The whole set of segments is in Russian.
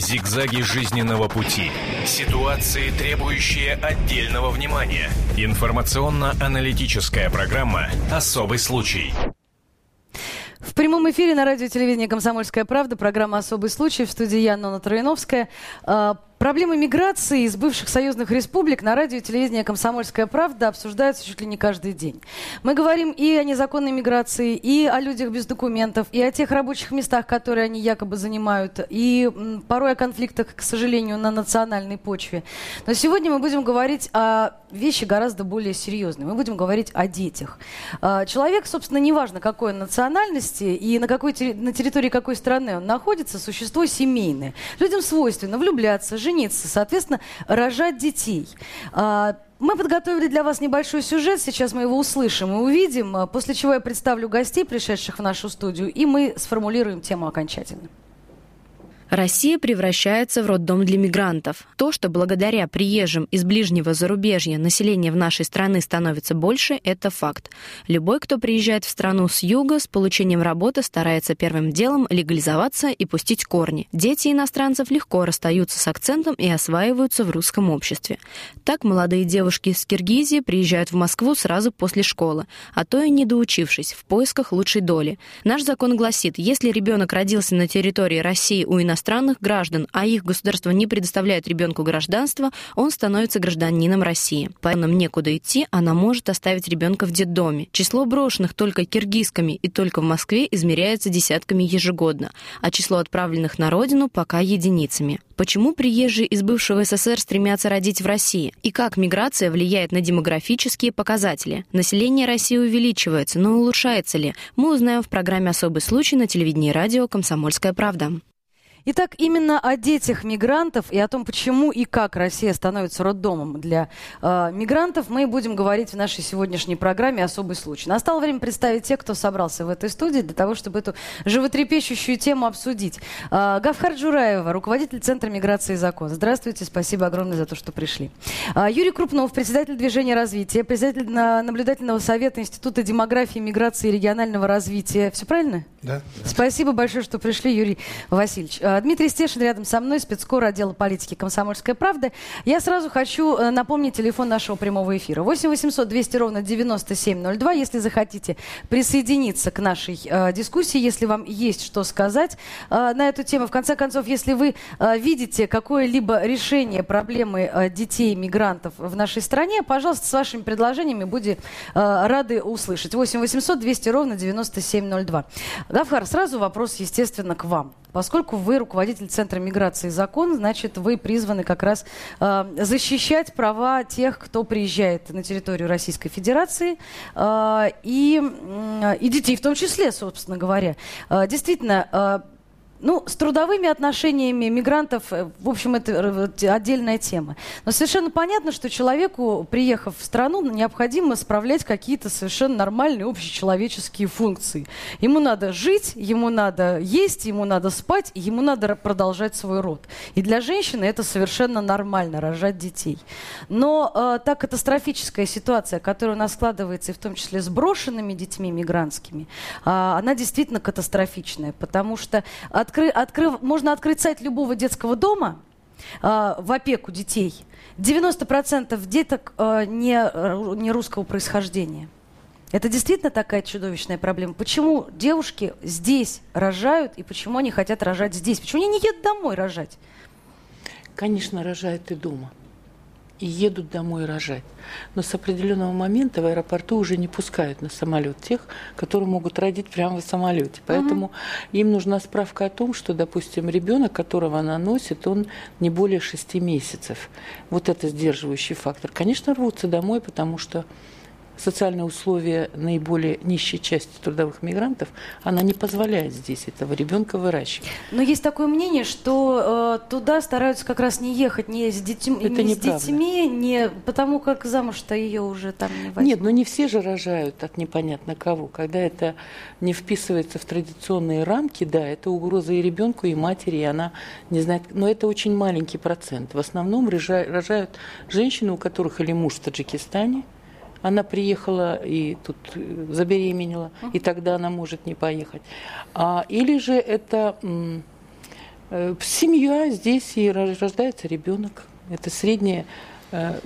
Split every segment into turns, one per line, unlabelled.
Зигзаги жизненного пути. Ситуации, требующие отдельного внимания. Информационно-аналитическая программа «Особый случай».
В прямом эфире на радио телевидения «Комсомольская правда» программа «Особый случай» в студии Яна Нона Троиновская. Проблемы миграции из бывших союзных республик на радио и телевидении «Комсомольская правда» обсуждаются чуть ли не каждый день. Мы говорим и о незаконной миграции, и о людях без документов, и о тех рабочих местах, которые они якобы занимают, и порой о конфликтах, к сожалению, на национальной почве. Но сегодня мы будем говорить о вещи гораздо более серьезные. Мы будем говорить о детях. А, человек, собственно, неважно какой национальности и на, какой, на территории какой страны он находится, существо семейное. Людям свойственно влюбляться, жить жениться, соответственно, рожать детей. А, мы подготовили для вас небольшой сюжет, сейчас мы его услышим и увидим, после чего я представлю гостей, пришедших в нашу студию, и мы сформулируем тему окончательно.
Россия превращается в роддом для мигрантов. То, что благодаря приезжим из ближнего зарубежья население в нашей страны становится больше, это факт. Любой, кто приезжает в страну с юга, с получением работы старается первым делом легализоваться и пустить корни. Дети иностранцев легко расстаются с акцентом и осваиваются в русском обществе. Так молодые девушки из Киргизии приезжают в Москву сразу после школы, а то и не доучившись, в поисках лучшей доли. Наш закон гласит, если ребенок родился на территории России у иностранцев, иностранных граждан, а их государство не предоставляет ребенку гражданство, он становится гражданином России. Поэтому нам некуда идти, она может оставить ребенка в детдоме. Число брошенных только киргизками и только в Москве измеряется десятками ежегодно, а число отправленных на родину пока единицами. Почему приезжие из бывшего СССР стремятся родить в России? И как миграция влияет на демографические показатели? Население России увеличивается, но улучшается ли? Мы узнаем в программе «Особый случай» на телевидении и радио «Комсомольская правда».
Итак, именно о детях мигрантов и о том, почему и как Россия становится роддомом для э, мигрантов, мы будем говорить в нашей сегодняшней программе «Особый случай». Настало время представить тех, кто собрался в этой студии для того, чтобы эту животрепещущую тему обсудить. Э, Гавхар Джураева, руководитель Центра миграции и закон. Здравствуйте, спасибо огромное за то, что пришли. Э, Юрий Крупнов, председатель движения развития, председатель наблюдательного совета Института демографии, миграции и регионального развития. Все правильно?
Да.
Спасибо большое, что пришли, Юрий Васильевич. Дмитрий Стешин рядом со мной, спецкор отдела политики «Комсомольская правда». Я сразу хочу э, напомнить телефон нашего прямого эфира. 8 800 200 ровно 9702. Если захотите присоединиться к нашей э, дискуссии, если вам есть что сказать э, на эту тему. В конце концов, если вы э, видите какое-либо решение проблемы э, детей-мигрантов в нашей стране, пожалуйста, с вашими предложениями будем э, рады услышать. 8 800 200 ровно 9702. Гавхар, сразу вопрос, естественно, к вам. Поскольку вы руководитель Центра миграции и закон, значит, вы призваны как раз э, защищать права тех, кто приезжает на территорию Российской Федерации, э, и, э, и детей в том числе, собственно говоря. Э, действительно, э, ну, с трудовыми отношениями мигрантов, э, в общем, это отдельная тема. Но совершенно понятно, что человеку, приехав в страну, необходимо справлять какие-то совершенно нормальные общечеловеческие функции. Ему надо жить, ему надо есть, ему надо спать, ему надо продолжать свой род. И для женщины это совершенно нормально, рожать детей. Но э, та катастрофическая ситуация, которая у нас складывается, и в том числе с брошенными детьми мигрантскими, э, она действительно катастрофичная, потому что от откры, открыв, можно открыть сайт любого детского дома э, в опеку детей. 90% деток э, не, не русского происхождения. Это действительно такая чудовищная проблема. Почему девушки здесь рожают и почему они хотят рожать здесь? Почему они не едут домой рожать?
Конечно, рожают и дома и едут домой рожать. Но с определенного момента в аэропорту уже не пускают на самолет тех, которые могут родить прямо в самолете. Поэтому угу. им нужна справка о том, что, допустим, ребенок, которого она носит, он не более шести месяцев. Вот это сдерживающий фактор. Конечно, рвутся домой, потому что социальные условия наиболее нищей части трудовых мигрантов, она не позволяет здесь этого ребенка выращивать.
Но есть такое мнение, что э, туда стараются как раз не ехать не с, детьми, Это не с детьми, не потому как замуж-то ее уже там не возьмут.
Нет, но не все же рожают от непонятно кого. Когда это не вписывается в традиционные рамки, да, это угроза и ребенку, и матери, и она не знает. Но это очень маленький процент. В основном рожают женщины, у которых или муж в Таджикистане, она приехала и тут э, забеременела, и тогда она может не поехать. А, или же это Э, семья здесь и рождается ребенок. Это средняя Э,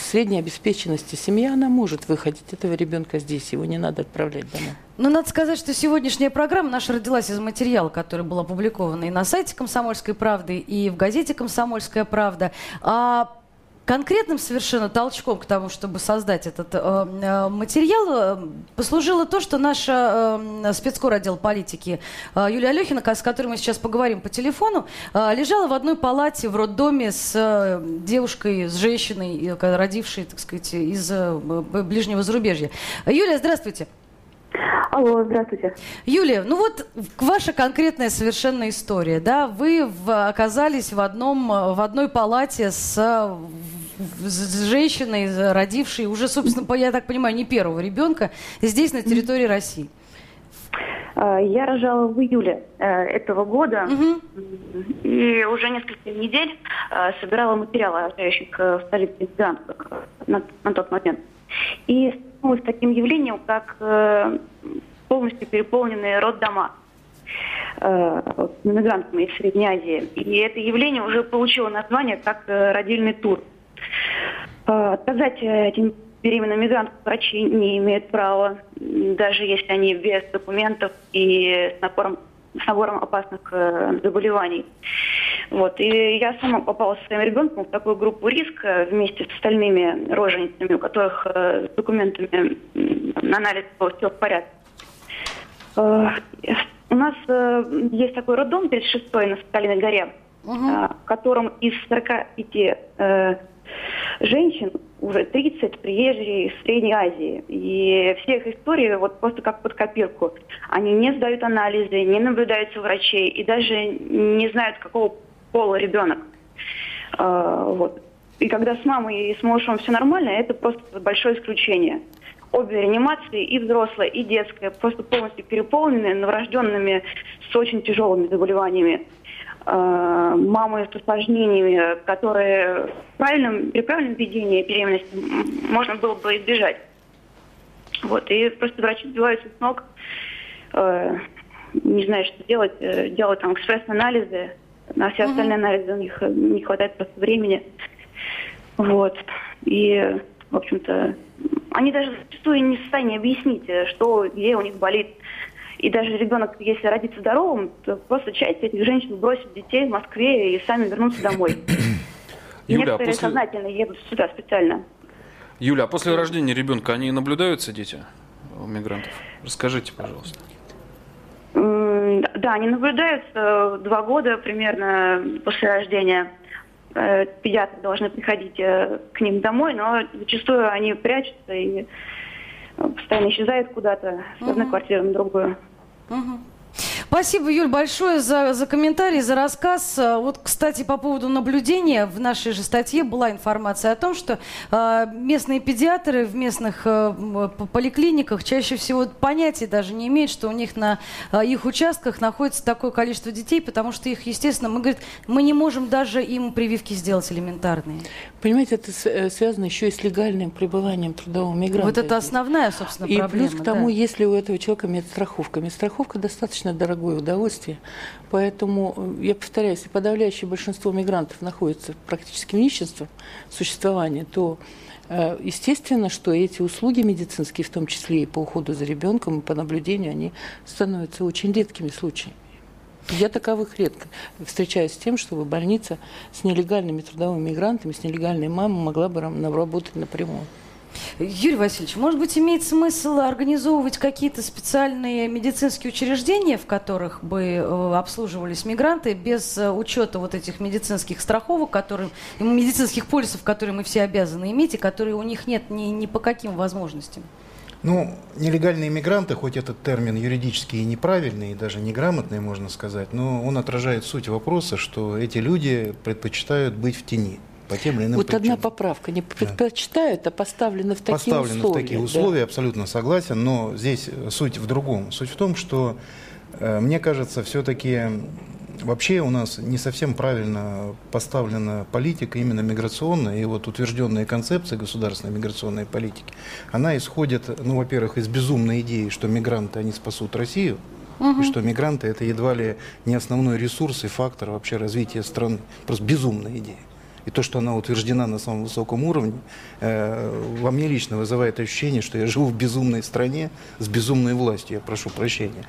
средней обеспеченности семья, она может выходить этого ребенка здесь, его не надо отправлять домой.
Ну, надо сказать, что сегодняшняя программа наша родилась из материала, который был опубликован и на сайте «Комсомольской правды», и в газете «Комсомольская правда». А конкретным совершенно толчком к тому, чтобы создать этот э, э материал, э, послужило то, что наш э, спецкор отдел политики э, Юлия Алехина, с которой мы сейчас поговорим по телефону, э, лежала в одной палате в роддоме с э, девушкой, с женщиной, э, родившей, так сказать, из э, ближнего зарубежья. Юлия, здравствуйте.
Алло, здравствуйте.
Юлия, ну вот ваша конкретная совершенно история, да? Вы в, оказались в одном, в одной палате с, с женщиной, родившей уже, собственно, я так понимаю, не первого ребенка здесь на территории России.
А, я рожала в июле э, этого года угу. и уже несколько недель э, собирала материалы рожающих в столице на, на тот момент. И столкнулась с таким явлением, как э, полностью переполненные роддома э, иммигрантами из Средней Азии. И это явление уже получило название как э, родильный тур. Э, отказать этим беременным мигрантам врачи не имеют права, даже если они без документов и с набором, с набором опасных э, заболеваний. Вот. И я сама попала со своим ребенком в такую группу риска вместе с остальными роженицами, у которых э, с документами на анализ было все в порядке. Э, у нас э, есть такой роддом 36-й на Соколиной горе, угу. э, в котором из 45 э, женщин уже 30 приезжие из Средней Азии. И все их истории вот просто как под копирку. Они не сдают анализы, не наблюдаются у врачей и даже не знают, какого пола ребенок. А, вот. И когда с мамой и с малышом все нормально, это просто большое исключение. Обе реанимации, и взрослая, и детская, просто полностью переполнены новорожденными с очень тяжелыми заболеваниями. Э, мамы с осложнениями, которые правильным, при правильном ведении беременности можно было бы избежать. Вот, и просто врачи сбиваются с ног, э, не знают, что делать, э, делают там экспресс-анализы, на все остальные анализы у них не хватает просто времени. Вот. И, в общем-то, они даже зачастую не в состоянии объяснить, э, что, где у них болит. И даже ребенок, если родится здоровым, то просто часть этих женщин бросит детей в Москве и сами вернутся домой. Юля, а Некоторые после... сознательно едут сюда специально.
Юля, а после рождения ребенка они наблюдаются, дети у мигрантов? Расскажите, пожалуйста.
Да, они наблюдаются два года примерно после рождения. Э, педиатры должны приходить э, к ним домой, но зачастую они прячутся и э, постоянно исчезают куда-то с одной квартиры на другую.
Угу. Спасибо, Юль, большое за, за комментарий, за рассказ. Э, вот, кстати, по поводу наблюдения, в нашей же статье была информация о том, что э, местные педиатры в местных э, поликлиниках чаще всего понятия даже не имеют, что у них на э, их участках находится такое количество детей, потому что их, естественно, мы, говорит, мы не можем даже им прививки сделать элементарные.
Понимаете, это э, связано еще и с легальным пребыванием трудового мигранта.
Вот это основная, собственно,
и
проблема.
И плюс к тому, да. если у этого человека медстраховка. Медстраховка достаточно дорогое удовольствие. Поэтому, э, я повторяюсь, если подавляющее большинство мигрантов находится практически в нищенстве существования, то э, Естественно, что эти услуги медицинские, в том числе и по уходу за ребенком, и по наблюдению, они становятся очень редкими случаями. Я таковых редко встречаюсь с тем, чтобы больница с нелегальными трудовыми мигрантами, с нелегальной мамой могла бы работать напрямую.
Юрий Васильевич, может быть, имеет смысл организовывать какие-то специальные медицинские учреждения, в которых бы э, обслуживались мигранты без э, учета вот этих медицинских страховок, которые, медицинских полисов, которые мы все обязаны иметь, и которые у них нет ни, ни по каким возможностям?
Ну, нелегальные мигранты, хоть этот термин юридически и неправильный, и даже неграмотный, можно сказать, но он отражает суть вопроса, что эти люди предпочитают быть в тени по тем или иным
Вот
причинам.
одна поправка. Не предпочитают, да. а поставлены в такие
поставлены
условия.
в такие условия, да. абсолютно согласен, но здесь суть в другом. Суть в том, что, э, мне кажется, все-таки Вообще у нас не совсем правильно поставлена политика именно миграционная, и вот утвержденная концепция государственной миграционной политики, она исходит, ну, во-первых, из безумной идеи, что мигранты, они спасут Россию, Угу. И что мигранты это едва ли не основной ресурс и фактор вообще развития страны. Просто безумная идея. И то, что она утверждена на самом высоком уровне, э, во мне лично вызывает ощущение, что я живу в безумной стране с безумной властью. Я прошу прощения.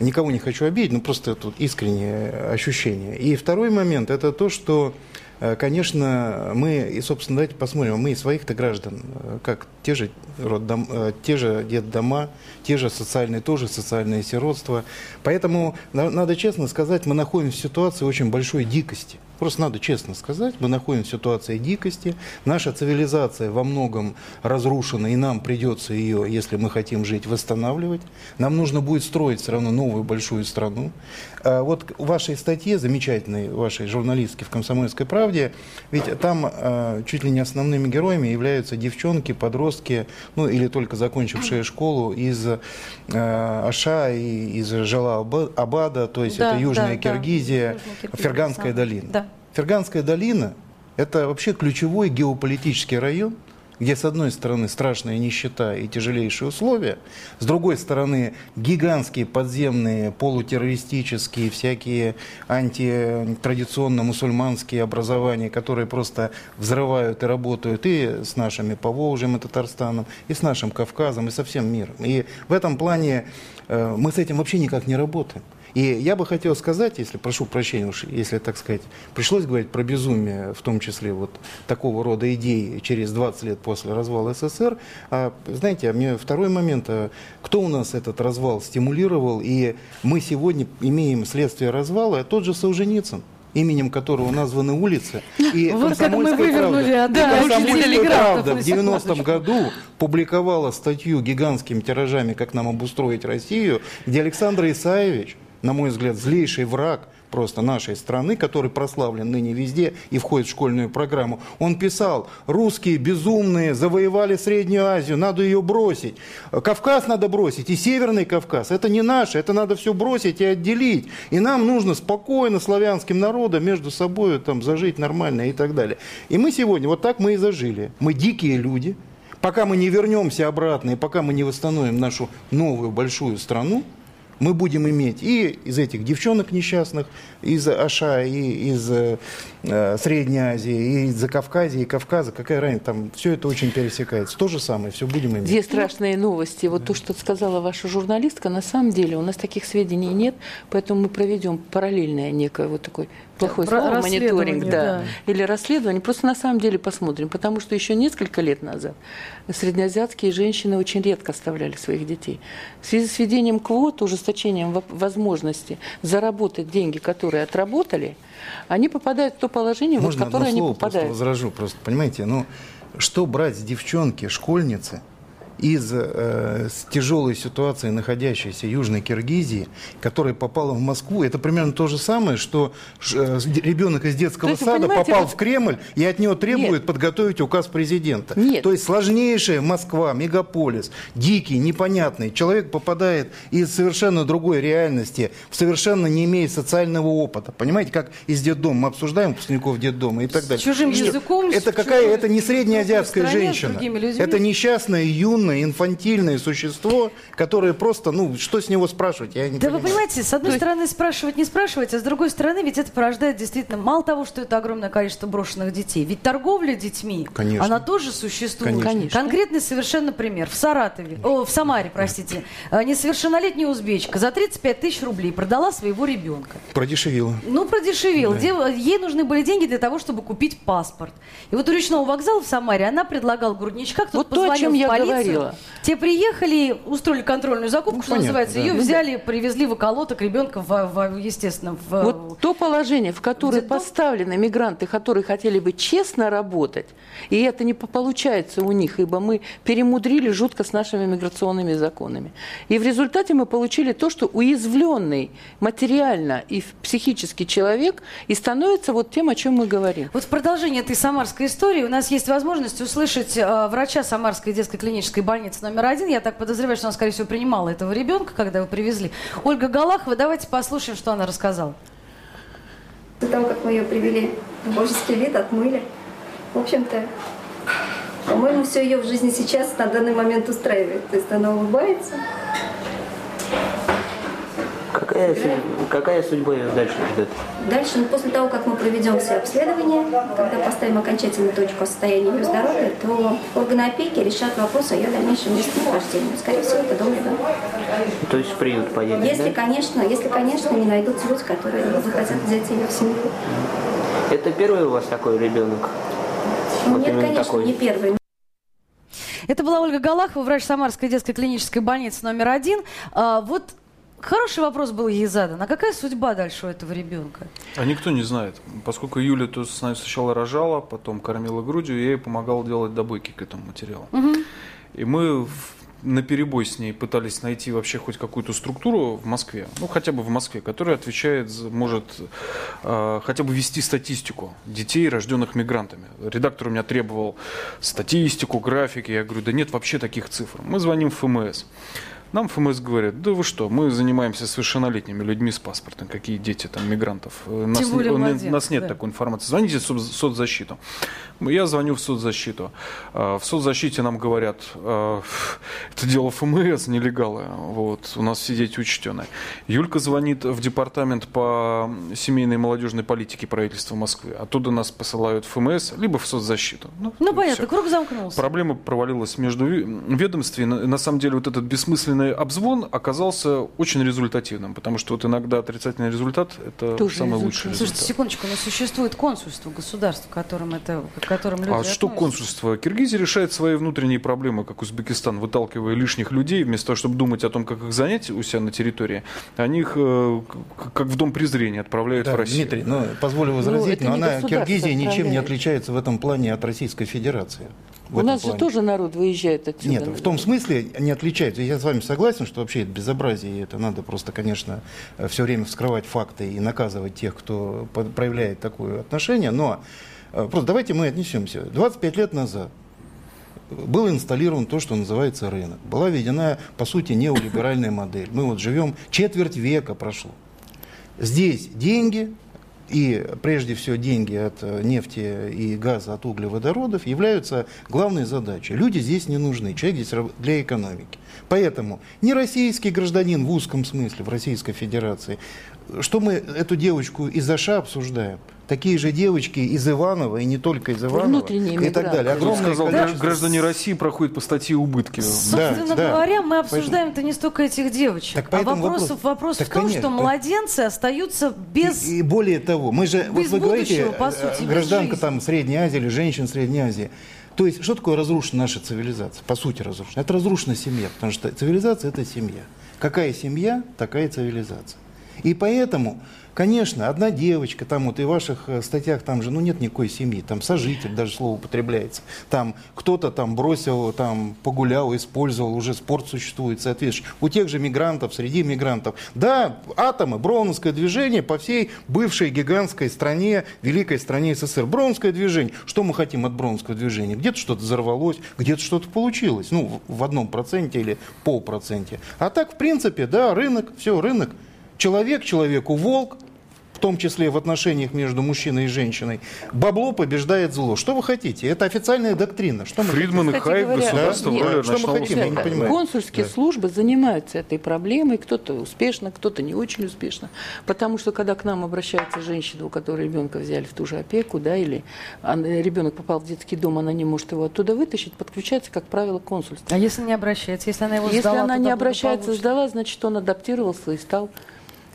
Никого не хочу обидеть, но просто тут искреннее ощущение. И второй момент – это то, что Э, конечно, мы, и, собственно, давайте посмотрим, мы и своих-то граждан, э, как те же, роддом, э, те же детдома, те же социальные, тоже социальные сиротства. Поэтому, надо честно сказать, мы находимся в ситуации очень большой дикости. Просто надо честно сказать, мы находимся в ситуации дикости. Наша цивилизация во многом разрушена, и нам придется ее, если мы хотим жить, восстанавливать. Нам нужно будет строить все равно новую большую страну. А вот в вашей статье, замечательной, вашей журналистке в «Комсомольской правде», ведь там а, чуть ли не основными героями являются девчонки, подростки, ну или только закончившие школу из а, Аша и из Жала Абада, то есть да, это Южная да, Киргизия, да. Ферганская долина. Да. Ферганская долина – это вообще ключевой геополитический район, где с одной стороны страшная нищета и тяжелейшие условия, с другой стороны гигантские подземные полутеррористические всякие антитрадиционно мусульманские образования, которые просто взрывают и работают и с нашими Поволжьем и Татарстаном, и с нашим Кавказом, и со всем миром. И в этом плане э, мы с этим вообще никак не работаем. И я бы хотел сказать, если, прошу прощения, уж, если, так сказать, пришлось говорить про безумие, в том числе вот такого рода идей через 20 лет после развала СССР, а, знаете, а мне второй момент, а, кто у нас этот развал стимулировал, и мы сегодня имеем следствие развала, тот же Солженицын именем которого названы улицы. И
вот «Комсомольская вывернули,
правда, да, «Комсомольская правда» в 90-м году публиковала статью гигантскими тиражами «Как нам обустроить Россию», где Александр Исаевич на мой взгляд, злейший враг просто нашей страны, который прославлен ныне везде и входит в школьную программу. Он писал, русские безумные завоевали Среднюю Азию, надо ее бросить. Кавказ надо бросить и Северный Кавказ. Это не наше, это надо все бросить и отделить. И нам нужно спокойно славянским народам между собой там, зажить нормально и так далее. И мы сегодня, вот так мы и зажили. Мы дикие люди. Пока мы не вернемся обратно и пока мы не восстановим нашу новую большую страну, мы будем иметь и из этих девчонок несчастных, из Аша, и из э, Средней Азии, и из Закавказья, и Кавказа, какая разница, там все это очень пересекается. То же самое, все будем иметь.
Две страшные новости. Вот да. то, что сказала ваша журналистка, на самом деле у нас таких сведений нет, поэтому мы проведем параллельное некое вот такой плохое слово, мониторинг, да, да, или расследование. Просто на самом деле посмотрим, потому что еще несколько лет назад среднеазиатские женщины очень редко оставляли своих детей. В связи с введением квот, ужесточением возможности заработать деньги, которые отработали, они попадают в то положение,
Можно
в которое
одно слово
они попадают.
Просто возражу, просто понимаете, ну что брать с девчонки, школьницы – из э, с тяжелой ситуации, находящейся Южной Киргизии, которая попала в Москву, это примерно то же самое, что э, ребенок из детского есть, сада попал вот... в Кремль и от него требует Нет. подготовить указ президента. Нет. То есть сложнейшая Москва, мегаполис, дикий, непонятный. Человек попадает из совершенно другой реальности, совершенно не имея социального опыта. Понимаете, как из детдома мы обсуждаем выпускников детдома и так далее.
С чужим языком.
Это какая? Чужой, это не среднеазиатская женщина. Это несчастная юная безумное, инфантильное существо, которое просто, ну, что с него спрашивать, я не
Да
понимаю.
вы понимаете, с одной стороны спрашивать не спрашивать, а с другой стороны ведь это порождает действительно, мало того, что это огромное количество брошенных детей, ведь торговля детьми,
Конечно.
она тоже существует.
Конечно.
Конкретный совершенно пример. В Саратове, о, в Самаре, простите, э, несовершеннолетняя узбечка за 35 тысяч рублей продала своего ребенка.
Продешевила.
Ну, продешевила. Да. Ей нужны были деньги для того, чтобы купить паспорт. И вот у речного вокзала в Самаре она предлагала грудничка, кто-то вот позвонил то, о чем в полицию. Я говорила. Те приехали, устроили контрольную закупку, ну, что понятно, называется, да. ее ну, взяли, привезли в околоток ребенка, в, в, естественно, в...
Вот то положение, в которое Детдом? поставлены мигранты, которые хотели бы честно работать, и это не получается у них, ибо мы перемудрили жутко с нашими миграционными законами. И в результате мы получили то, что уязвленный материально и психически человек и становится вот тем, о чем мы говорим.
Вот в продолжение этой самарской истории у нас есть возможность услышать э, врача Самарской детской клинической больницы номер один. Я так подозреваю, что она, скорее всего, принимала этого ребенка, когда его привезли. Ольга Галахова, давайте послушаем, что она рассказала.
До того, как мы ее привели в божеский вид, отмыли. В общем-то, по-моему, все ее в жизни сейчас на данный момент устраивает. То есть она улыбается,
какая, какая судьба ее дальше ждет?
Дальше, ну, после того, как мы проведем все обследования, когда поставим окончательную точку о состоянии ее здоровья, то органы опеки решат вопрос о ее дальнейшем местонахождении. Скорее всего, это дом ребенка.
То есть в приют поедет,
Если,
да?
конечно, если, конечно, не найдутся люди, которые захотят взять ее в семью.
Это первый у вас такой ребенок? Вот
нет, конечно,
такой.
не первый.
Это была Ольга Галахова, врач Самарской детской клинической больницы номер один. А, вот хороший вопрос был ей задан. А какая судьба дальше у этого ребенка?
А никто не знает. Поскольку Юля то сначала рожала, потом кормила грудью, я ей помогал делать добойки к этому материалу. И мы на перебой с ней пытались найти вообще хоть какую-то структуру в Москве, ну хотя бы в Москве, которая отвечает, может э, хотя бы вести статистику детей, рожденных мигрантами. Редактор у меня требовал статистику, графики. Я говорю, да нет вообще таких цифр. Мы звоним в ФМС. Нам ФМС говорят, да вы что, мы занимаемся совершеннолетними людьми с паспортом, какие дети там мигрантов. Э, Нас,
Тем более младенцы,
нас нет
да.
такой информации. Звоните в соц- соцзащиту. Я звоню в соцзащиту. А, В соцзащите нам говорят, а, это дело ФМС, нелегалы. Вот, у нас все дети учтены. Юлька звонит в департамент по семейной и молодежной политике правительства Москвы. Оттуда нас посылают в ФМС, либо в соцзащиту.
Ну,
и
понятно,
всё.
круг замкнулся.
Проблема провалилась между ведомствами. На, на самом деле вот этот бессмысленный обзвон оказался очень результативным, потому что вот иногда отрицательный результат – это
Тоже
самый
результат.
лучший
Слушайте,
результат.
секундочку, но существует консульство государств, к которым, это, к которым люди
А что
относятся.
консульство? Киргизия решает свои внутренние проблемы, как Узбекистан, выталкивая лишних людей, вместо того, чтобы думать о том, как их занять у себя на территории, они их э, как в дом презрения отправляют
Да,
в Россию.
Дмитрий, ну, позволю возразить,
это
но она, Киргизия ничем не отличается в этом плане от Российской Федерации.
У нас же
плане.
тоже народ выезжает отсюда.
Нет, в том смысле не отличается. Я с вами согласен, что вообще это безобразие, это надо просто, конечно, все время вскрывать факты и наказывать тех, кто проявляет такое отношение. Но э, просто давайте мы отнесемся. 25 лет назад был инсталлирован то, что называется рынок. Была введена, по сути, неолиберальная модель. Мы вот живем, четверть века прошло. Здесь деньги, и прежде всего деньги от э, нефти и газа, от углеводородов, являются главной задачей. Люди здесь не нужны, человек здесь для экономики. Поэтому не российский гражданин в узком смысле в Российской Федерации, что мы эту девочку из Аша обсуждаем, такие же девочки из Иванова, и не только из Иванова,
Внутренние
и так далее.
Кто
Огромное
сказал,
количество-
граждане России проходят по статье убытки.
Собственно
да.
говоря, мы обсуждаем-то не столько этих девочек,
Так
а вопрос,
вопрос-
вопрос
Так,
в том,
конечно,
что младенцы остаются без...
И, и более того, мы же, вот
без
вы говорите,
будущего, по
э,
сути,
гражданка там Средней Азии или женщин Средней Азии. То есть, что такое разрушена наша цивилизация? По сути разрушена. Это разрушена семья, потому что цивилизация – это семья. Какая семья, такая цивилизация. И поэтому, конечно, одна девочка, там вот и в ваших э, статьях там же, ну нет никакой семьи, там сожитель даже слово употребляется. Там кто-то там бросил, там погулял, использовал, уже спорт существует соответствующий. У тех же мигрантов, среди мигрантов. Да, атомы, броуновское движение по всей бывшей гигантской стране, великой стране СССР. Броуновское движение. Что мы хотим от броуновского движения? Где-то что-то взорвалось, где-то что-то получилось. Ну, в одном проценте или полпроценте. А так, в принципе, да, рынок, все, рынок. Человек человеку волк, в том числе в отношениях между мужчиной и женщиной. Бабло побеждает зло. Что вы хотите? Это официальная доктрина. Что мы
Фридман и
Кстати
Хайек
говоря,
государство в
нет,
роли
что мы хотим, я не понимаю.
Консульские
Да.
службы занимаются этой проблемой, кто-то успешно, кто-то не очень успешно. Потому что когда к нам обращается женщина, у которой ребенка взяли в ту же опеку, да, или она- ребенок попал в детский дом, она не может его оттуда вытащить, подключается, как правило, консульство.
А если не обращается, если она его
Если
сдала,
она
то
не обращается, сдала, значит, он адаптировался и стал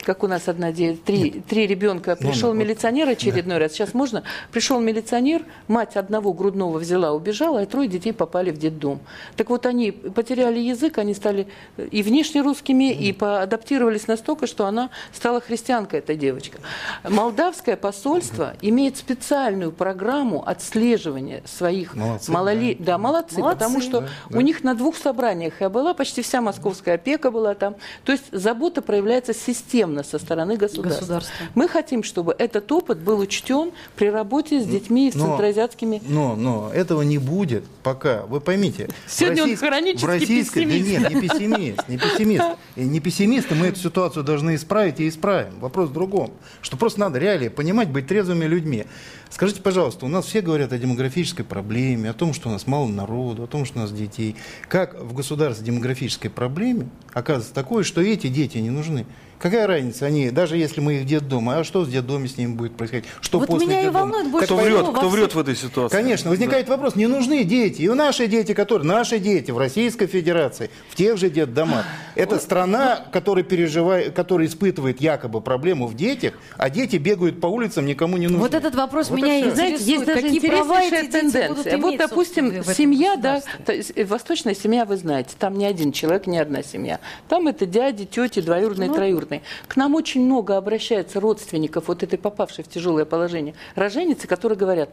как у нас одна три, три ребенка, пришел
ну,
милиционер очередной раз, сейчас можно, пришел милиционер, мать одного грудного взяла, убежала, а трое детей попали в детдом. Так вот они потеряли язык, они стали и внешне русскими, и поадаптировались настолько, что она стала христианкой, эта девочка. Молдавское посольство имеет специальную программу отслеживания своих
Молодцы,
малолетних. Да. молодцы,
Молодцы.
потому что
Да,
у
да.
них на двух собраниях я была, почти вся московская опека была там. То есть забота проявляется системно со стороны государства.
Государства.
Мы хотим, чтобы этот опыт был учтен при работе с детьми с
Но-
центроазиатскими.
Но, но этого не будет пока. Вы поймите. в
Сегодня он
российс-
хронический
в российской-
пессимист.
Да нет, не пессимист, не пессимист. И не пессимист, и мы эту ситуацию должны исправить и исправим. Вопрос в другом. Что просто надо реалии понимать, быть трезвыми людьми. Скажите, пожалуйста, у нас все говорят о демографической проблеме, о том, что у нас мало народу, о том, что у нас детей. Как в государстве демографической проблеме оказывается такое, что эти дети не нужны? Какая разница? Они, даже если мы их в детдоме, а что с детдоме с ними будет происходить? Что
Вот
после
меня и
детдома?
волнует больше
Кто врет, кто врет в этой ситуации?
Конечно, возникает вопрос, не нужны дети. И наши дети, которые, наши дети в Российской Федерации, в тех же детдомах. Это страна, которая переживает, которая испытывает якобы проблему в детях, а дети бегают по улицам, никому не нужны.
Вот этот вопрос
Вот
меня
и всё.
Знаете, есть даже
Какие
интереснейшая тенденция. Вот, допустим, семья, да, то есть, э, восточная семья, вы знаете, там не один человек, не одна семья. Там это дяди, тети, двоюродные,
Ну.
троюродные. К нам очень много обращается родственников вот этой попавшей в тяжелое положение роженицы, которые говорят,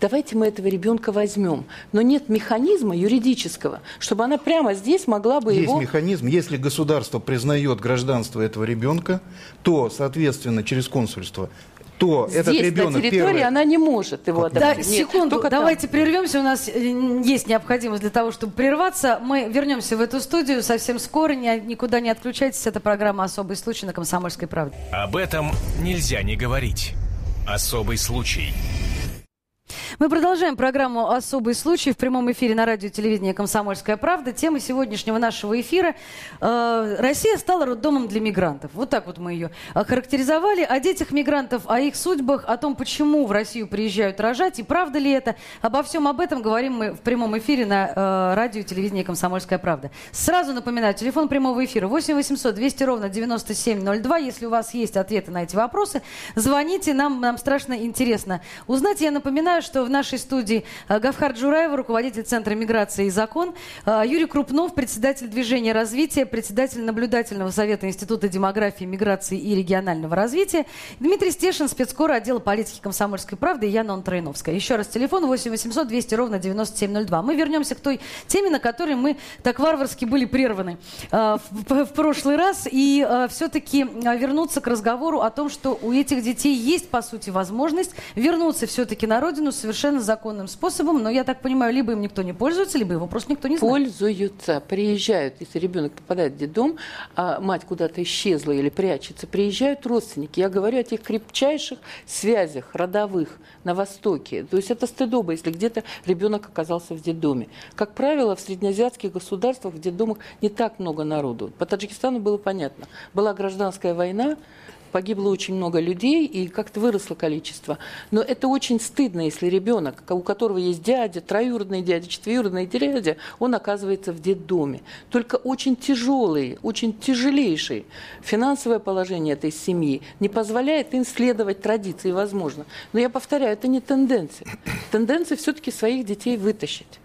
давайте мы этого ребенка возьмем. Но нет механизма юридического, чтобы она прямо здесь могла бы
Есть
его...
механизм. Если государство признает гражданство этого ребенка, то, соответственно, через консульство, то
Здесь,
этот
на
ребенок
территории,
первый...
она не может его
Да,
адаптировать. Нет,
секунду,
только там.
давайте прервемся. У нас э, есть необходимость для того, чтобы прерваться. Мы вернемся в эту студию совсем скоро. Ни- никуда не отключайтесь. Это программа «Особый случай» на «Комсомольской правде».
Об этом нельзя не говорить. Особый случай.
Мы продолжаем программу «Особый случай» в прямом эфире на радио телевидении «Комсомольская правда». Тема сегодняшнего нашего эфира э, «Россия стала роддомом для мигрантов». Вот так вот мы ее охарактеризовали. О детях мигрантов, о их судьбах, о том, почему в Россию приезжают рожать и правда ли это. Обо всем об этом говорим мы в прямом эфире на э, радио телевидении «Комсомольская правда». Сразу напоминаю, телефон прямого эфира 8 800 200 ровно 9702. Если у вас есть ответы на эти вопросы, звоните, нам, нам страшно интересно узнать. Я напоминаю, что в нашей студии э, Гавхар Джураева, руководитель Центра миграции и закон, э, Юрий Крупнов, председатель движения развития, председатель наблюдательного совета Института демографии, миграции и регионального развития, Дмитрий Стешин, спецкор отдела политики комсомольской правды и Яна Троиновская. Еще раз телефон 8 800 200 ровно 9702. Мы вернемся к той теме, на которой мы так варварски были прерваны э, в прошлый раз, и все-таки вернуться к разговору о том, что у этих детей есть, по сути, возможность вернуться все-таки на родину совершенно законным способом, но я так понимаю, либо им никто не пользуется, либо его просто никто не знает.
Пользуются, приезжают, если ребенок попадает в детдом, а мать куда-то исчезла или прячется, приезжают родственники. Я говорю о тех крепчайших связях родовых на Востоке. То есть это стыдоба, если где-то ребенок оказался в детдоме. Как правило, в среднеазиатских государствах в детдомах не так много народу. По Таджикистану было понятно. Была гражданская война, Погибло очень много людей, и как-то выросло количество. Но это очень стыдно, если ребенок, у которого есть дядя, троюродный дядя, четверюродный дядя, он оказывается в детдоме. Только очень тяжелый, очень тяжелейший финансовое положение этой семьи не позволяет им следовать традиции, возможно. Но я повторяю, это не тенденция. Тенденция все-таки своих детей вытащить.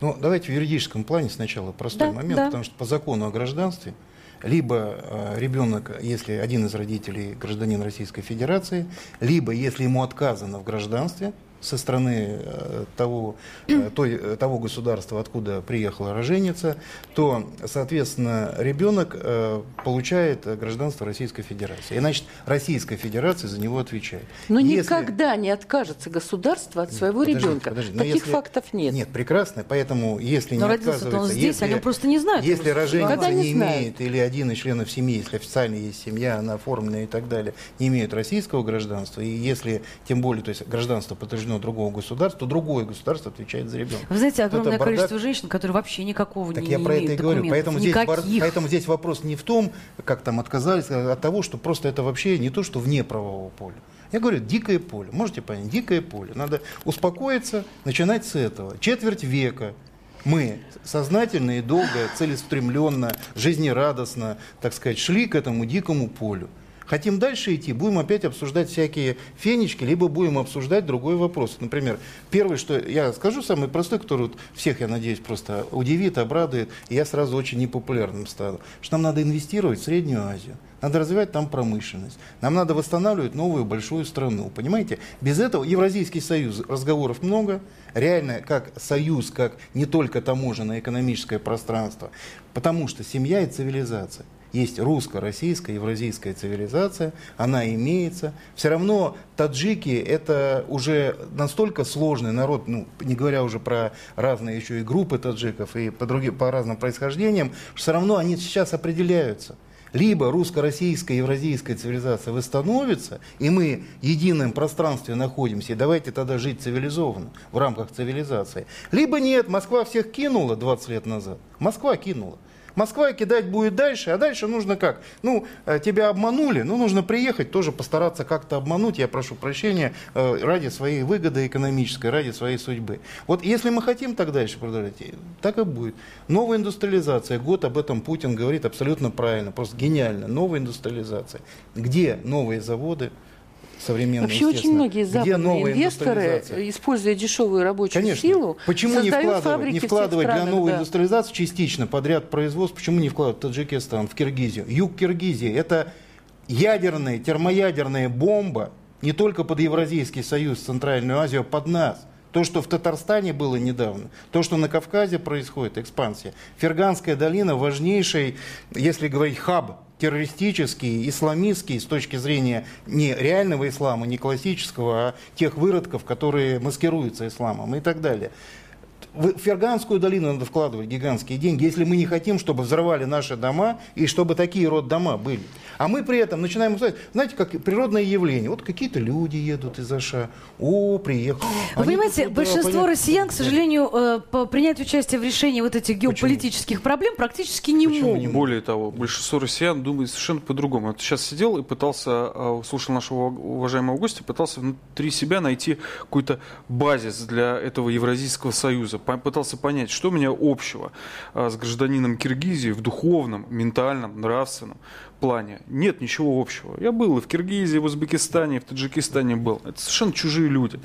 Ну, давайте в юридическом плане сначала простой
Да,
момент,
да.
потому что по закону о гражданстве либо э, ребенок, если один из родителей гражданин Российской Федерации, либо если ему отказано в гражданстве со стороны э, того, э, той, э, того государства, откуда приехала роженица, то, соответственно, ребенок получает гражданство Российской Федерации. И, значит, Российская Федерация за него отвечает.
Но
Если-
никогда не откажется государство от своего
Подождите,
ребенка.
подождите,
Таких
если-
фактов нет.
Нет, прекрасно. Поэтому, если
Но
не
родился-то он
отказывается,
здесь,
если,
они просто не знают
Если роженица не,
не
имеет, или один из членов семьи, если официально есть семья, она оформлена и так далее, не имеют российского гражданства, и если, тем более, то есть гражданство подтверждено другого государства, то другое государство отвечает за ребенка.
Вы знаете,
Вот
огромное
бардак.
количество женщин, которые вообще никакого
Так
не,
я
не
про это и говорю. Поэтому здесь,
Никаких.
поэтому здесь вопрос не в том, как там отказались, а от того, что просто это вообще не то, что вне правового поля. Я говорю, дикое поле. Можете понять? Дикое поле. Надо успокоиться, начинать с этого. Четверть века мы сознательно и долго, целеустремленно, жизнерадостно, так сказать, шли к этому дикому полю. Хотим дальше идти, будем опять обсуждать всякие фенечки, либо будем обсуждать другой вопрос. Например, первое, что я скажу, самый простой, который вот всех, я надеюсь, просто удивит, обрадует, и я сразу очень непопулярным стану, что нам надо инвестировать в Среднюю Азию. Надо развивать там промышленность. Нам надо восстанавливать новую большую страну. Понимаете? Без этого Евразийский союз, разговоров много. Реально, как союз, как не только таможенное экономическое пространство. Потому что семья и цивилизация. Есть русско-российская, евразийская цивилизация, она имеется. Все равно таджики это уже настолько сложный народ, ну, не говоря уже про разные еще и группы таджиков и по, другим, по разным происхождениям, что все равно они сейчас определяются. Либо русско-российская, евразийская цивилизация восстановится, и мы в едином пространстве находимся, и давайте тогда жить цивилизованно, в рамках цивилизации. Либо нет, Москва всех кинула 20 лет назад. Москва кинула. Москва кидать будет дальше, а дальше нужно как? Ну, э, тебя обманули, ну, нужно приехать, тоже постараться как-то обмануть, я прошу прощения, э, ради своей выгоды экономической, ради своей судьбы. Вот если мы хотим так дальше продолжать, так и будет. Новая индустриализация, год об этом Путин говорит абсолютно правильно, просто гениально. Новая индустриализация. Где новые заводы? Современные,
Вообще очень многие западные инвесторы, используя дешевую рабочую
Конечно.
силу,
Почему не вкладывать, не вкладывать странах, для новой да. индустриализации частично подряд производство, почему не вкладывать в Таджикистан, в Киргизию? Юг Киргизии – это ядерная, термоядерная бомба не только под Евразийский союз, Центральную Азию, а под нас. То, что в Татарстане было недавно, то, что на Кавказе происходит, экспансия. Ферганская долина важнейший, если говорить хаб террористический, исламистский с точки зрения не реального ислама, не классического, а тех выродков, которые маскируются исламом и так далее. В Ферганскую долину надо вкладывать гигантские деньги, если мы не хотим, чтобы взрывали наши дома и чтобы такие род дома были. А мы при этом начинаем узнать, знаете, как природное явление. Вот какие-то люди едут из Аша, о, приехали.
Вы Они понимаете, большинство понятно. россиян, к сожалению, э, по принять участие в решении вот этих геополитических Почему? проблем практически не Почему могут.
Не Более того, большинство россиян думает совершенно по-другому. Вот сейчас сидел и пытался, э, слушал нашего уважаемого гостя, пытался внутри себя найти какой-то базис для этого Евразийского союза. Пытался понять, что у меня общего э, с гражданином Киргизии в духовном, ментальном, нравственном плане нет ничего общего. Я был и в Киргизии, в Узбекистане, и в Таджикистане был. Это совершенно чужие люди.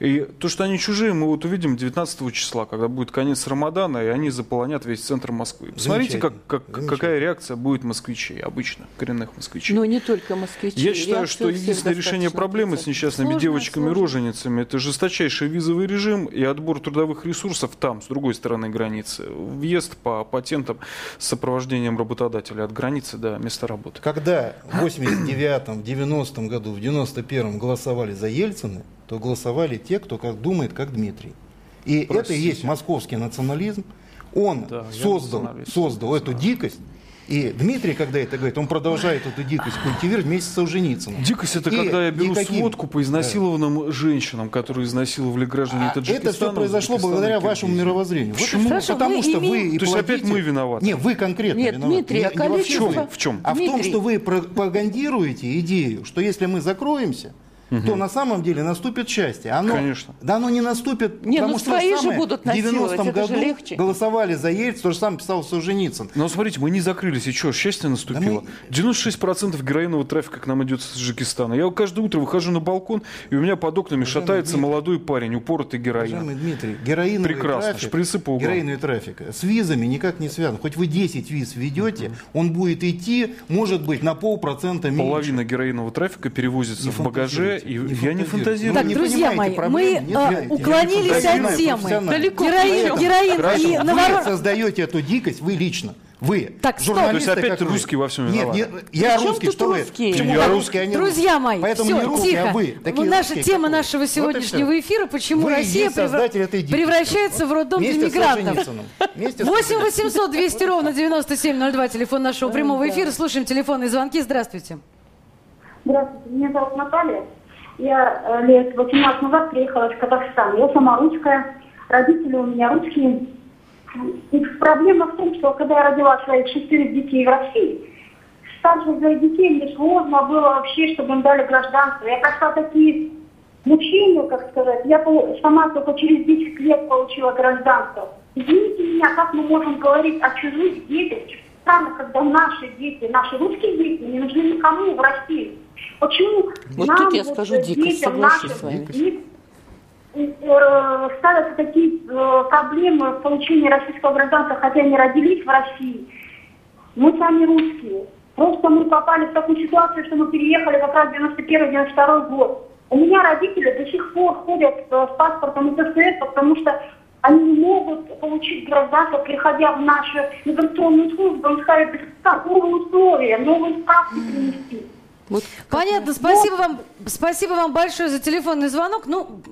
И то, что они чужие, мы вот увидим 19 числа, когда будет конец Рамадана, и они заполонят весь центр Москвы. Посмотрите, как, как, какая реакция будет москвичей, обычно, коренных москвичей.
Но не только москвичей.
Я считаю, что единственное решение проблемы с несчастными девочками-роженицами это жесточайший визовый режим и отбор трудовых ресурсов там, с другой стороны границы. Въезд по патентам с сопровождением работодателя от границы до места работы.
Когда в 89-м, в 90-м году, в 91-м голосовали за Ельцина, то голосовали те, кто как думает, как Дмитрий. И Простите. это и есть московский национализм. Он да, создал, создал эту дикость, и Дмитрий, когда это говорит, он продолжает эту дикость культивировать вместе с Солженицыным.
Дикость это и, когда я беру каким... сводку по изнасилованным да. женщинам, которые изнасиловали граждане а Таджикистана.
Это все произошло благодаря вашему мировоззрению.
Почему?
Вот Потому
вы
что вы
и То есть опять мы виноваты?
Не, вы конкретно
Нет,
виноваты.
Дмитрий, а количество...
В чем? В чем?
А Дмитрий. в том, что вы пропагандируете идею, что если мы закроемся, угу. то на самом деле наступит счастье. Оно,
Конечно.
Да оно не наступит,
не,
потому
ну
что
свои
же
будут
в 90-м году легче. голосовали за Ельц, то же самое писал Солженицын.
Но смотрите, мы не закрылись, и что, счастье наступило? Да мы... 96% героинового трафика к нам идет с Таджикистана. Я каждое утро выхожу на балкон, и у меня под окнами Уважаемый шатается Дмитрий, молодой парень, упоротый героин.
Уважаемый Дмитрий, героиновый
Прекрасно,
трафик,
шприцы по углам.
героиновый трафик с визами никак не связан. Хоть вы 10 виз ведете, угу. он будет идти, может быть, на полпроцента меньше.
Половина героинового трафика перевозится не в багаже, и
не
я не фантазирую.
Так, друзья мои, мы э, уклонились от темы.
Далеко.
Героин, героин и
наворот... Вы создаете эту дикость, вы лично. Вы,
так,
журналисты, То есть опять ты русский во всем
Нет, нет я
Причем
русский, что
русский?
вы?
Почему я русский,
а не
Друзья мои,
Поэтому
все,
не русский,
тихо.
а вы.
Такие Наша
русские,
тема нашего сегодняшнего эфира, почему
вы
Россия превращается в роддом для мигрантов. 8 800 200 ровно 9702, телефон нашего прямого эфира. Слушаем телефонные звонки. Здравствуйте.
Здравствуйте, меня зовут Наталья. Я э, лет 18 назад приехала из Казахстана. Я сама русская, родители у меня русские. И проблема в том, что когда я родила своих шестерых детей в России, старших своих детей мне сложно было вообще, чтобы им дали гражданство. Я прошла такие мучения, как сказать. Я сама только через 10 лет получила гражданство. Извините меня, как мы можем говорить о чужих детях, странно, когда наши дети, наши русские дети не нужны никому в России. Почему
вот
нам,
тут я скажу дикость, соглашусь с вами.
Э, ставятся такие э, проблемы в получении российского гражданства, хотя они родились в России. Мы сами русские. Просто мы попали в такую ситуацию, что мы переехали как раз 91-92 год. У меня родители до сих пор ходят э, с паспортом СССР, потому что они не могут получить гражданство, приходя в нашу миграционную службу, им сказали, новые условия, новые справки принести.
Вот Понятно, спасибо вам, спасибо вам большое за телефонный звонок. Ну,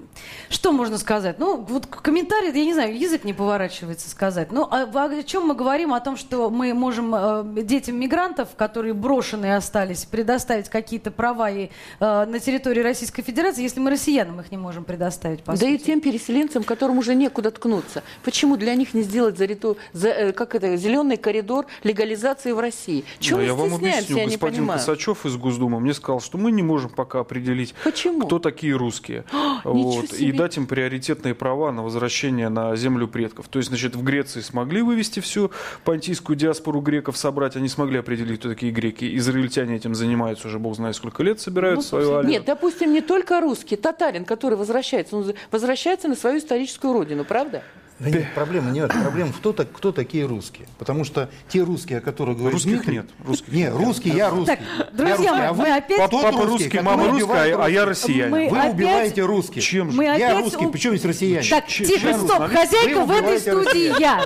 Что можно сказать? Ну, вот комментарий, я не знаю, язык не поворачивается сказать. Ну, а, о чем мы говорим? О том, что мы можем э, детям мигрантов, которые брошенные остались, предоставить какие-то права и, э, на территории Российской Федерации, если мы россиянам их не можем предоставить, по
Да
сути.
и тем переселенцам, которым уже некуда ткнуться. Почему для них не сделать за, риту- за, э, как это, зеленый коридор легализации в России? Чего
Ну,
мы
я вам объясню,
я
господин. Косачев из Госдумы мне сказал, что мы не можем пока определить,
Почему?
кто такие русские.
ничего
Вот, и. Дать им приоритетные права на возвращение на землю предков. То есть, значит, в Греции смогли вывести всю понтийскую диаспору греков, собрать, они смогли определить, кто такие греки. Израильтяне этим занимаются уже, бог знает сколько лет, собирают свою армию.
Ну, Нет, допустим, не только русский, татарин, который возвращается, он возвращается на свою историческую родину, правда?
Да нет, проблема нет. Проблема в том, кто такие русские. Потому что те русские, о которых говорит
Русских
Дмитрий-
нет, русских
не, русский, я русский.
Так,
Я
друзья
русский,
мои,
а
мы
вы-
опять-
тот
Папа русский,
который
мама русская, а я россиянин.
Мы
Вы
опять-
убиваете русских.
Чем же?
Мы
Я
опять
русский,
у-
причем здесь россияне?
Так,
Ч-
тихо,
чем
стоп,
русский?
хозяйка
Вы
в этой студии я.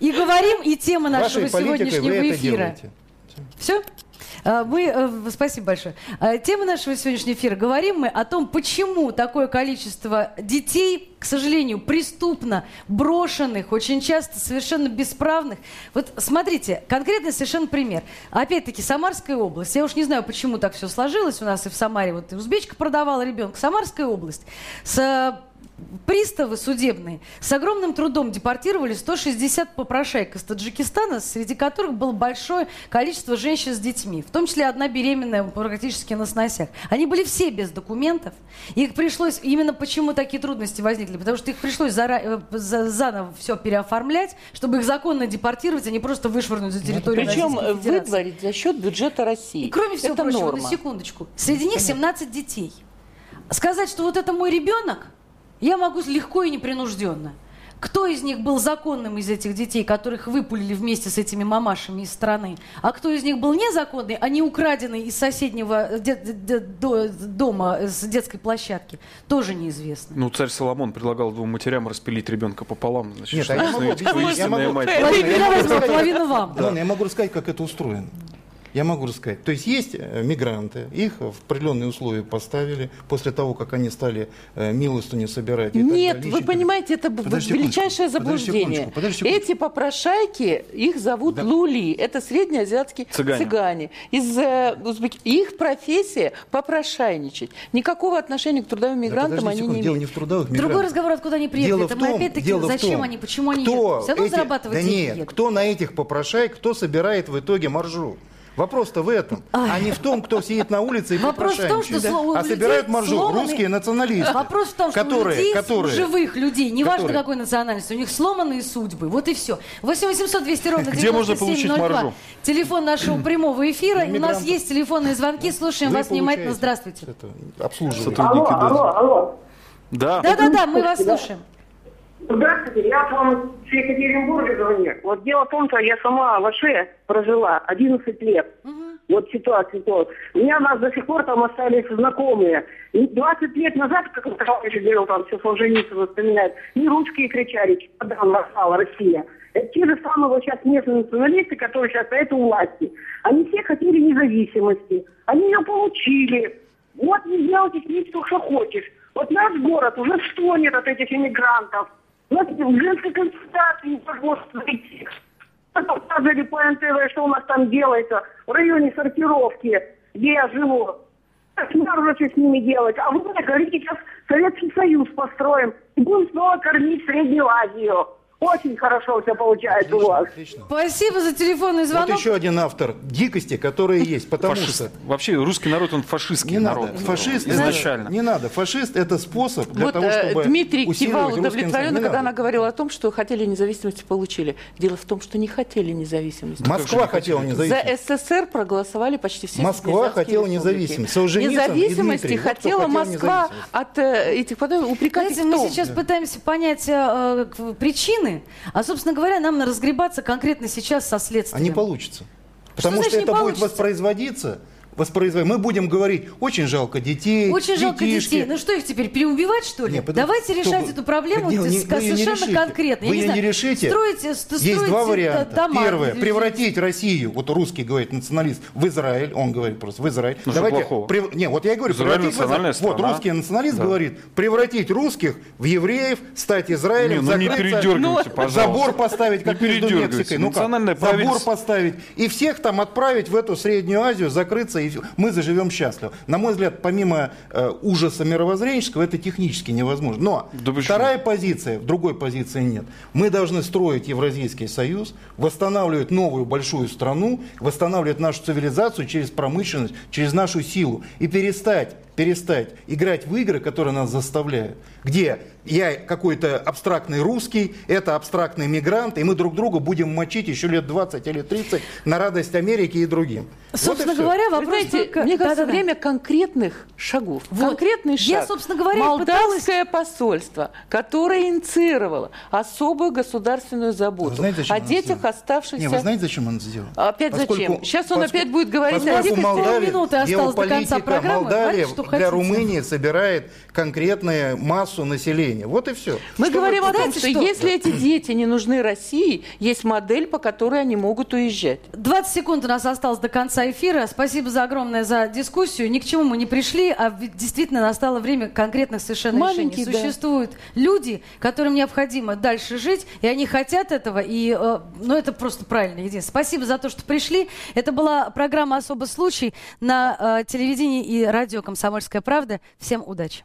И говорим, и тема нашего сегодняшнего эфира. Все? А, Мы, э, спасибо большое. А, Тема нашего сегодняшнего эфира. Говорим мы о том, почему такое количество детей, к сожалению, преступно брошенных, очень часто совершенно бесправных. Вот смотрите, конкретный совершенно пример. Опять-таки, Самарская область. Я уж не знаю, почему так все сложилось у нас и в Самаре. Вот и узбечка продавала ребенка. Самарская область. С Приставы судебные с огромным трудом депортировали 160 попрошаек из Таджикистана, среди которых было большое количество женщин с детьми, в том числе одна беременная практически на сносях. Они были все без документов. Их пришлось, именно почему такие трудности возникли, потому что их пришлось зара- э, за- заново все переоформлять, чтобы их законно депортировать, а не просто вышвырнуть за территорию
Причем выдворить за счет бюджета России.
И кроме всего
Это
прочего,
норма.
на секундочку, среди них 17 детей. Сказать, что вот это мой ребенок, я могу легко и непринужденно. Кто из них был законным из этих детей, которых выпулили вместе с этими мамашами из страны? А кто из них был незаконный, а не украденный из соседнего де- де- до- дома с детской площадки? Тоже неизвестно.
Ну, царь Соломон предлагал двум матерям распилить ребенка пополам. Значит,
Нет, а
чтобы
я могу
установить, кто
объяснить, я
истинная
могу-
мать.
Половина
Половина
я могу
возьму,
рассказать.
половина вам.
Ладно, я могу рассказать, как это устроено. Я могу рассказать. То есть есть э, мигранты, их в определенные условия поставили после того, как они стали э, милостыню собирать.
Нет,
далее,
вы понимаете, это
Подожди
величайшее
секундочку, подожди
заблуждение.
секундочку, подожди секундочку.
Эти попрошайки, их зовут
Да.
лули. Это среднеазиатские
Цыгане.
цыгане. Из э, Узбеки- Их профессия попрошайничать. Никакого отношения к трудовым
Да
мигрантам
подожди
они
секунду,
не
дело
имеют.
не в трудовых
Другой
мигрантах.
разговор, откуда они приехали.
Дело
Это
в
мы
том,
опять-таки,
дело в
зачем
том,
они, почему они
кто
едут? Все равно
эти-
зарабатывать
Да
деньги
нет,
едут.
кто на этих попрошаек, кто собирает в итоге маржу? Вопрос-то в этом, а не в том, кто сидит на улице и
Вопрос в том, что
попрошайничает.
сло- у
А
людей
собирают маржу
сломанный-
русские националисты.
Вопрос в том, что у
которые,
людей,
которые,
у живых людей, неважно
которые-
какой национальности, у них сломанные судьбы. Вот и все. 8 800 200 ровно
Где можно
9702.
получить маржу?
Телефон нашего прямого эфира. У нас есть телефонные звонки. Слушаем вас внимательно. Здравствуйте.
это, обслуживаете.
Сотрудники
Алло, алло, алло.
Да.
Да-да-да, мы вас слушаем.
Здравствуйте, я к вам с Екатеринбурга звоню. Вот дело в том, что я сама в Аше прожила 11 лет. Вот ситуация то. У меня у нас до сих пор там остались знакомые. И 20 лет назад, как Николаевич говорил, там все Солженицын вспоминает, не русские кричали, чемодан восстала Россия. Это те же самые вот сейчас местные националисты, которые сейчас стоят у власти. Они все хотели независимости. Они ее получили. Вот не делайте с ней что хочешь. Вот наш город уже стонет от этих иммигрантов. В женской консультации невозможно зайти. Показывали по НТВ, что у нас там делается в районе сортировки, где я живу. Не знаю, уже, что с ними делать. А вы мне говорите, сейчас Советский Союз построим и будем снова кормить Среднюю Азию. Очень хорошо все получается у вас.
Отлично.
Спасибо за телефонный
Вот
звонок.
еще один автор дикости, которые есть, потому
Фашист.
что
Вообще русский народ, он фашистский
не
народ.
надо. Фашист
изначально.
Это, не надо. Фашист это способ для
вот
того,
э,
чтобы
Дмитрий кивал удовлетворенно, когда
надо.
она говорила о том, что хотели независимости, получили. Дело в том, что не хотели независимости.
Москва хотела
За
независимость.
СССР проголосовали почти все
Москва хотела
республики.
независимость. Солженицын
Независимости
Дмитрий. Вот
хотела
хотел
Москва от э, этих упрекать
Знаете, мы сейчас пытаемся понять э, к- причины, а, собственно говоря, нам разгребаться конкретно сейчас со
А
следствием.
не получится. Потому что
не
это будет воспроизводиться воспроизводить. Мы будем говорить, очень жалко детей,
Очень жалко
детишки.
детей. Ну что их теперь переубивать, что ли?
Не, подожди,
Давайте
кто
решать эту проблему
Не, не, не
совершенно
решите.
конкретно. Я
Вы
не
ее не решите.
Строите, ст-
Есть
строите,
два
э,
варианта.
дома
Первое, превратить Россию, вот русский говорит, националист, в Израиль, он говорит просто в Израиль.
Ну, что плохого?
прев- Не, вот я и говорю,
Израиль
превратить в Израиль. Вот русский националист
Да.
говорит, превратить русских в евреев, стать Израилем,
Не, ну не
закрыться,
передергивайте, пожалуйста.
забор поставить, как
Не
между. Мексикой. Ну как? Забор поставить и всех там отправить в эту Среднюю Азию, закрыться, и всё. мы заживем счастливо. На мой взгляд, помимо э, ужаса мировоззренческого, это технически невозможно. Но
Да почему?
вторая позиция, другой позиции нет. Мы должны строить Евразийский союз, восстанавливать новую большую страну, восстанавливать нашу цивилизацию через промышленность, через нашу силу и перестать перестать играть в игры, которые нас заставляют, где я какой-то абстрактный русский, это абстрактный мигрант, и мы друг друга будем мочить еще лет 20 или 30 на радость Америки и другим. Вот и
Собственно говоря,
Вы
вопрос
знаете,
только...
мне кажется,
Да-да-да.
время конкретных шагов.
Вот.
Конкретный шаг.
Я, собственно говоря,
Молдавское посольство, которое инициировало особую государственную заботу
Вы знаете,
о детях, оставшихся...
Не, вы знаете, зачем он сделал?
Опять зачем? Сейчас он опять будет говорить о
поскольку
дикости.
Молдавия,
Полминуты осталось до конца программы.
Молдавия
что
для
хотите.
Румынии собирает конкретную массу населения. Вот и все.
Мы говорим о том,
знаете
что,
что?
если эти дети не нужны России, есть модель, по которой они могут уезжать.
20 секунд у нас осталось до конца эфира. Спасибо за огромное за дискуссию. Ни к чему мы не пришли, а действительно настало время конкретных совершенно
Маленький,
решений.
да.
Существуют люди, которым необходимо дальше жить, и они хотят этого, и э, ну, это просто правильно. единственное. Спасибо за то, что пришли. Это была программа «Особый случай» на э, телевидении и радио «Комсомольская правда». Всем удачи.